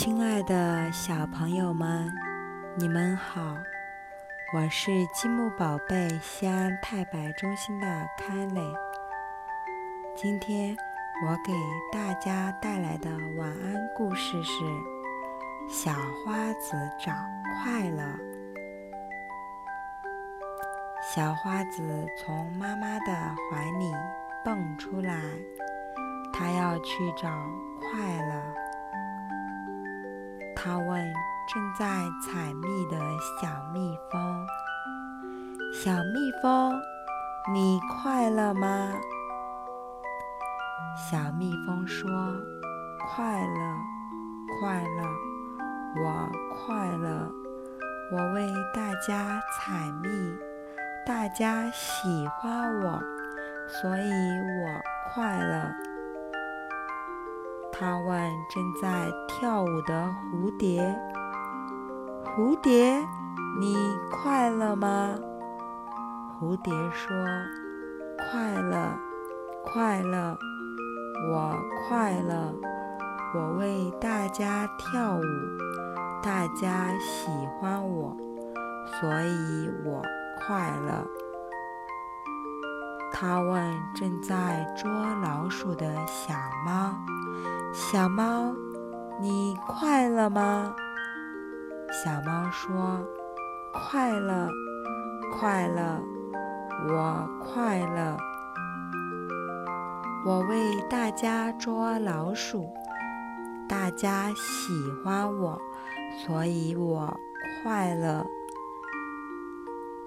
亲爱的小朋友们，你们好！我是积木宝贝西安太白中心的凯蕾。今天我给大家带来的晚安故事是《小花子找快乐》。小花子从妈妈的怀里蹦出来，它要去找快乐。他问正在采蜜的小蜜蜂：“小蜜蜂，你快乐吗？”小蜜蜂说：“快乐，快乐，我快乐。我为大家采蜜，大家喜欢我，所以我快乐。”他问正在跳舞的蝴蝶：“蝴蝶，你快乐吗？”蝴蝶说：“快乐，快乐，我快乐。我为大家跳舞，大家喜欢我，所以我快乐。”他问正在捉老鼠的小猫。小猫，你快乐吗？小猫说：“快乐，快乐，我快乐。我为大家捉老鼠，大家喜欢我，所以我快乐。”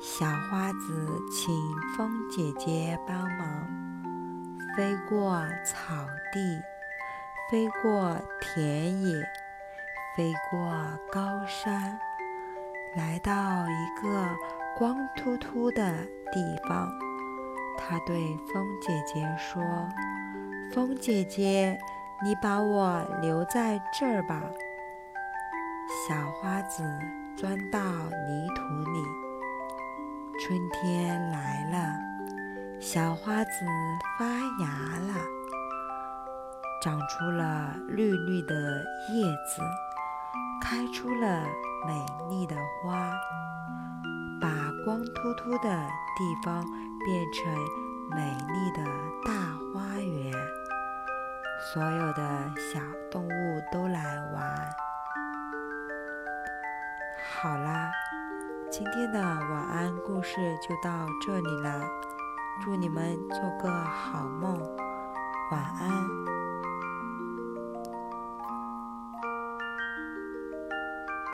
小花子请风姐姐帮忙，飞过草地。飞过田野，飞过高山，来到一个光秃秃的地方。他对风姐姐说：“风姐姐，你把我留在这儿吧。”小花子钻到泥土里。春天来了，小花子发芽了。长出了绿绿的叶子，开出了美丽的花，把光秃秃的地方变成美丽的大花园。所有的小动物都来玩。好啦，今天的晚安故事就到这里了祝你们做个好梦晚安。